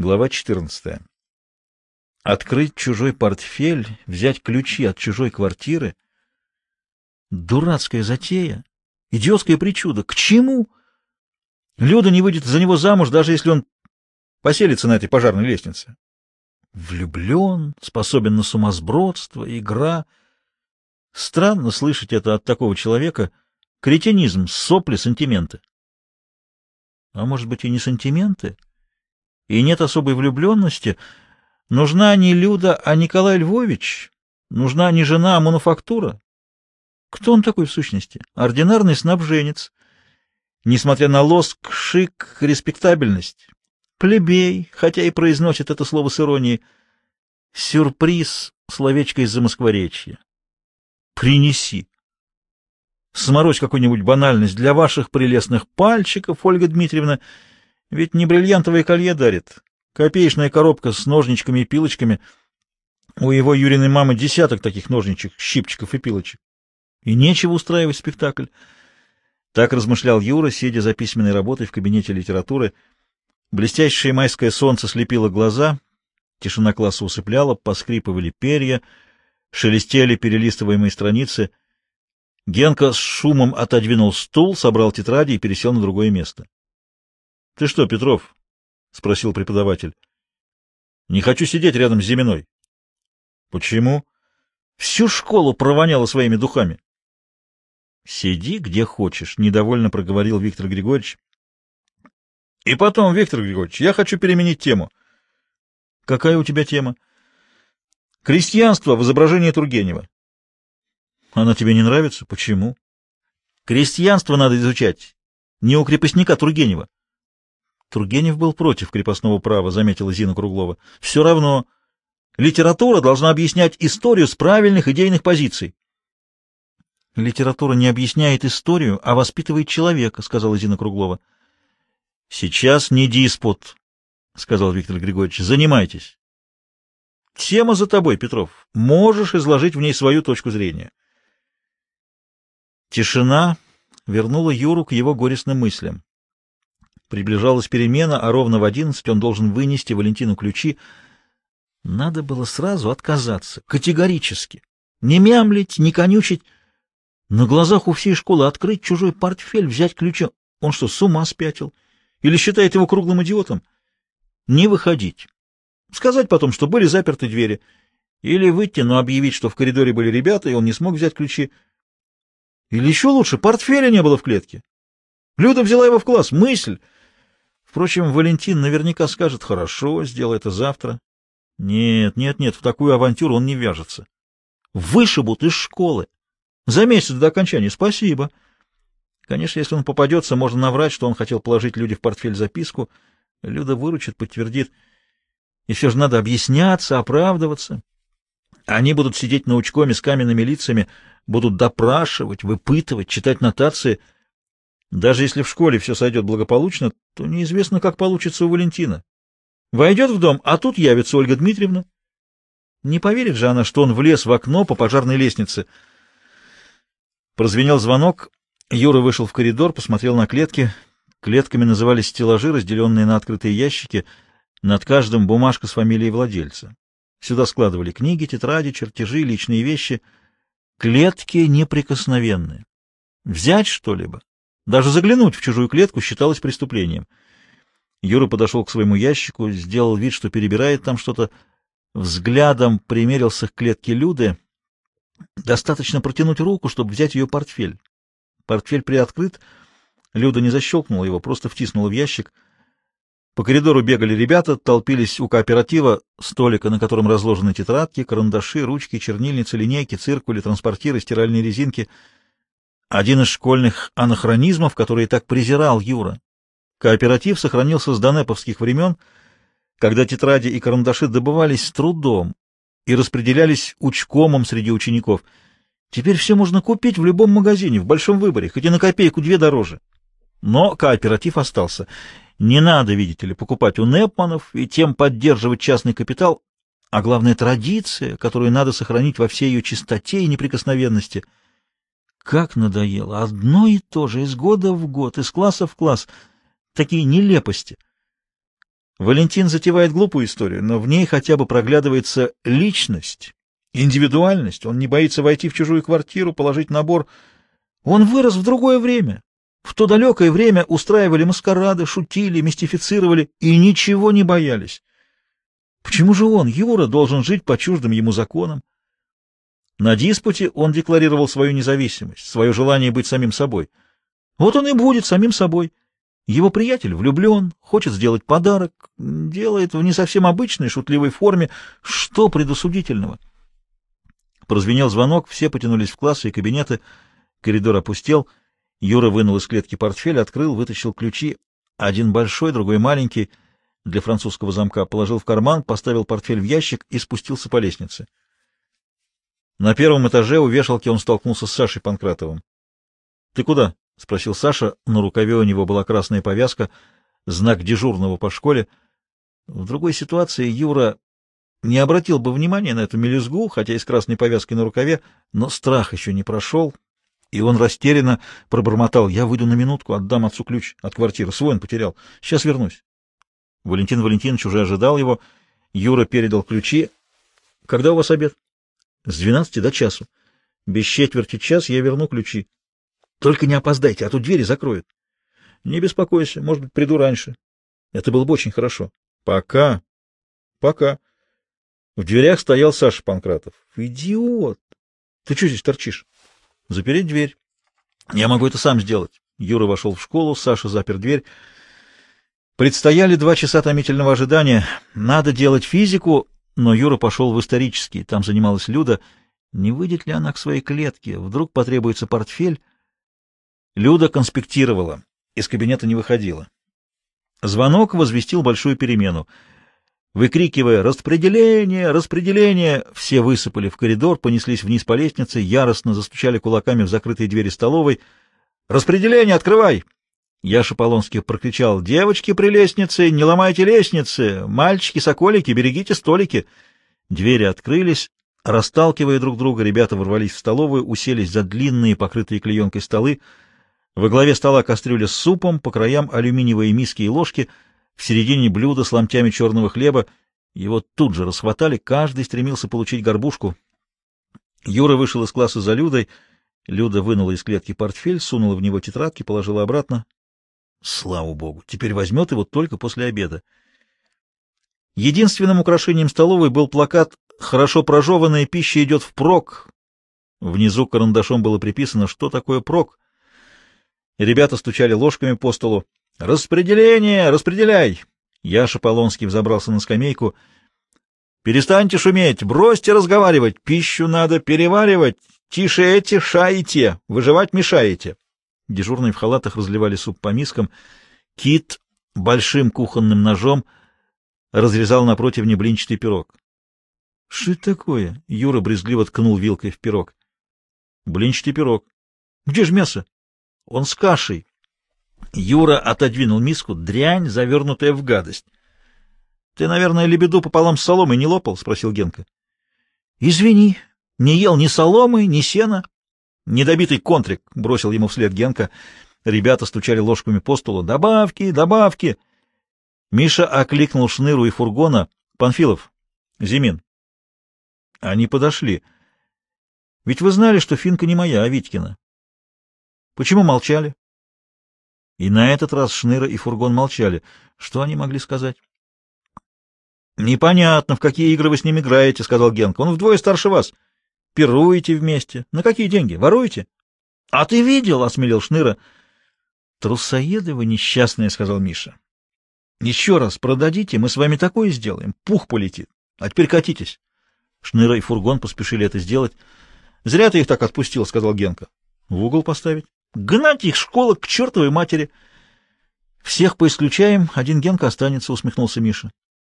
Глава 14. Открыть чужой портфель, взять ключи от чужой квартиры. Дурацкая затея, идиотская причуда. К чему? Люда не выйдет за него замуж, даже если он поселится на этой пожарной лестнице. Влюблен, способен на сумасбродство, игра. Странно слышать это от такого человека. Кретинизм, сопли, сантименты. А может быть и не сантименты? И нет особой влюбленности. Нужна не Люда, а Николай Львович. Нужна не жена, а мануфактура. Кто он такой в сущности? Ординарный снабженец. Несмотря на лоск, шик, респектабельность. Плебей, хотя и произносит это слово с иронией. Сюрприз, словечко из-за Москворечья. Принеси. Сморозь какую-нибудь банальность для ваших прелестных пальчиков, Ольга Дмитриевна, ведь не бриллиантовое колье дарит. Копеечная коробка с ножничками и пилочками. У его Юриной мамы десяток таких ножничек, щипчиков и пилочек. И нечего устраивать спектакль. Так размышлял Юра, сидя за письменной работой в кабинете литературы. Блестящее майское солнце слепило глаза, тишина класса усыпляла, поскрипывали перья, шелестели перелистываемые страницы. Генка с шумом отодвинул стул, собрал тетради и пересел на другое место. — Ты что, Петров? — спросил преподаватель. — Не хочу сидеть рядом с Зиминой. — Почему? — Всю школу провоняло своими духами. — Сиди где хочешь, — недовольно проговорил Виктор Григорьевич. — И потом, Виктор Григорьевич, я хочу переменить тему. — Какая у тебя тема? — Крестьянство в изображении Тургенева. — Она тебе не нравится? Почему? — Крестьянство надо изучать. Не у крепостника Тургенева. Тургенев был против крепостного права, заметила Зина Круглова. Все равно литература должна объяснять историю с правильных идейных позиций. Литература не объясняет историю, а воспитывает человека, сказала Зина Круглова. Сейчас не диспут, сказал Виктор Григорьевич. Занимайтесь. Тема за тобой, Петров. Можешь изложить в ней свою точку зрения. Тишина вернула Юру к его горестным мыслям. Приближалась перемена, а ровно в одиннадцать он должен вынести Валентину ключи. Надо было сразу отказаться, категорически. Не мямлить, не конючить. На глазах у всей школы открыть чужой портфель, взять ключи. Он что, с ума спятил? Или считает его круглым идиотом? Не выходить. Сказать потом, что были заперты двери. Или выйти, но объявить, что в коридоре были ребята, и он не смог взять ключи. Или еще лучше, портфеля не было в клетке. Люда взяла его в класс. Мысль! Впрочем, Валентин наверняка скажет «хорошо, сделай это завтра». Нет, нет, нет, в такую авантюру он не вяжется. Вышибут из школы. За месяц до окончания. Спасибо. Конечно, если он попадется, можно наврать, что он хотел положить Люде в портфель записку. Люда выручит, подтвердит. И все же надо объясняться, оправдываться. Они будут сидеть на учкоме с каменными лицами, будут допрашивать, выпытывать, читать нотации — даже если в школе все сойдет благополучно, то неизвестно, как получится у Валентина. Войдет в дом, а тут явится Ольга Дмитриевна. Не поверит же она, что он влез в окно по пожарной лестнице. Прозвенел звонок. Юра вышел в коридор, посмотрел на клетки. Клетками назывались стеллажи, разделенные на открытые ящики. Над каждым бумажка с фамилией владельца. Сюда складывали книги, тетради, чертежи, личные вещи. Клетки неприкосновенные. Взять что-либо даже заглянуть в чужую клетку считалось преступлением. Юра подошел к своему ящику, сделал вид, что перебирает там что-то, взглядом примерился к клетке Люды. Достаточно протянуть руку, чтобы взять ее портфель. Портфель приоткрыт, Люда не защелкнула его, просто втиснула в ящик. По коридору бегали ребята, толпились у кооператива, столика, на котором разложены тетрадки, карандаши, ручки, чернильницы, линейки, циркули, транспортиры, стиральные резинки — один из школьных анахронизмов, которые так презирал Юра. Кооператив сохранился с донеповских времен, когда тетради и карандаши добывались с трудом и распределялись учкомом среди учеников. Теперь все можно купить в любом магазине, в большом выборе, хоть и на копейку две дороже. Но кооператив остался. Не надо, видите ли, покупать у Непманов и тем поддерживать частный капитал, а главное традиция, которую надо сохранить во всей ее чистоте и неприкосновенности — как надоело! Одно и то же, из года в год, из класса в класс. Такие нелепости. Валентин затевает глупую историю, но в ней хотя бы проглядывается личность, индивидуальность. Он не боится войти в чужую квартиру, положить набор. Он вырос в другое время. В то далекое время устраивали маскарады, шутили, мистифицировали и ничего не боялись. Почему же он, Юра, должен жить по чуждым ему законам? На диспуте он декларировал свою независимость, свое желание быть самим собой. Вот он и будет самим собой. Его приятель влюблен, хочет сделать подарок, делает в не совсем обычной шутливой форме. Что предусудительного? Прозвенел звонок, все потянулись в классы и кабинеты. Коридор опустел. Юра вынул из клетки портфель, открыл, вытащил ключи. Один большой, другой маленький, для французского замка, положил в карман, поставил портфель в ящик и спустился по лестнице. На первом этаже у вешалки он столкнулся с Сашей Панкратовым. — Ты куда? — спросил Саша. На рукаве у него была красная повязка, знак дежурного по школе. В другой ситуации Юра не обратил бы внимания на эту мелюзгу, хотя и с красной повязкой на рукаве, но страх еще не прошел, и он растерянно пробормотал. «Я выйду на минутку, отдам отцу ключ от квартиры. Свой он потерял. Сейчас вернусь». Валентин Валентинович уже ожидал его. Юра передал ключи. «Когда у вас обед?» «С двенадцати до часу. Без четверти час я верну ключи». Только не опоздайте, а то двери закроют. Не беспокойся, может быть, приду раньше. Это было бы очень хорошо. Пока. Пока. В дверях стоял Саша Панкратов. Идиот! Ты что здесь торчишь? Запереть дверь. Я могу это сам сделать. Юра вошел в школу, Саша запер дверь. Предстояли два часа томительного ожидания. Надо делать физику, но Юра пошел в исторический. Там занималась Люда. Не выйдет ли она к своей клетке? Вдруг потребуется портфель? Люда конспектировала, из кабинета не выходила. Звонок возвестил большую перемену. Выкрикивая «Распределение! Распределение!», все высыпали в коридор, понеслись вниз по лестнице, яростно застучали кулаками в закрытые двери столовой. «Распределение! Открывай!» Яша Полонский прокричал «Девочки при лестнице, не ломайте лестницы! Мальчики-соколики, берегите столики!» Двери открылись, расталкивая друг друга, ребята ворвались в столовую, уселись за длинные, покрытые клеенкой столы, во главе стола кастрюля с супом, по краям алюминиевые миски и ложки, в середине блюдо с ломтями черного хлеба. Его тут же расхватали, каждый стремился получить горбушку. Юра вышел из класса за Людой. Люда вынула из клетки портфель, сунула в него тетрадки, положила обратно. Слава богу, теперь возьмет его только после обеда. Единственным украшением столовой был плакат «Хорошо прожеванная пища идет впрок». Внизу карандашом было приписано, что такое прок. Ребята стучали ложками по столу. «Распределение! Распределяй!» Яша Полонский взобрался на скамейку. «Перестаньте шуметь! Бросьте разговаривать! Пищу надо переваривать! Тише эти, шаете! Выживать мешаете!» Дежурные в халатах разливали суп по мискам. Кит большим кухонным ножом разрезал на противне блинчатый пирог. — Что такое? — Юра брезгливо ткнул вилкой в пирог. — Блинчатый пирог. — Где же мясо? Он с кашей. Юра отодвинул миску, дрянь, завернутая в гадость. — Ты, наверное, лебеду пополам с соломой не лопал? — спросил Генка. — Извини, не ел ни соломы, ни сена. — Недобитый контрик, — бросил ему вслед Генка. Ребята стучали ложками по столу. — Добавки, добавки! Миша окликнул Шныру и фургона. — Панфилов, Зимин. Они подошли. — Ведь вы знали, что Финка не моя, а Витькина. Почему молчали? И на этот раз Шныра и Фургон молчали. Что они могли сказать? — Непонятно, в какие игры вы с ним играете, — сказал Генка. — Он вдвое старше вас. Пируете вместе. На какие деньги? Воруете? — А ты видел? — осмелел Шныра. — Трусоеды вы несчастные, — сказал Миша. — Еще раз продадите, мы с вами такое сделаем. Пух полетит. А теперь катитесь. Шныра и Фургон поспешили это сделать. — Зря ты их так отпустил, — сказал Генка. — В угол поставить. Гнать их школа к чертовой матери. Всех поисключаем, один Генка останется, усмехнулся Миша.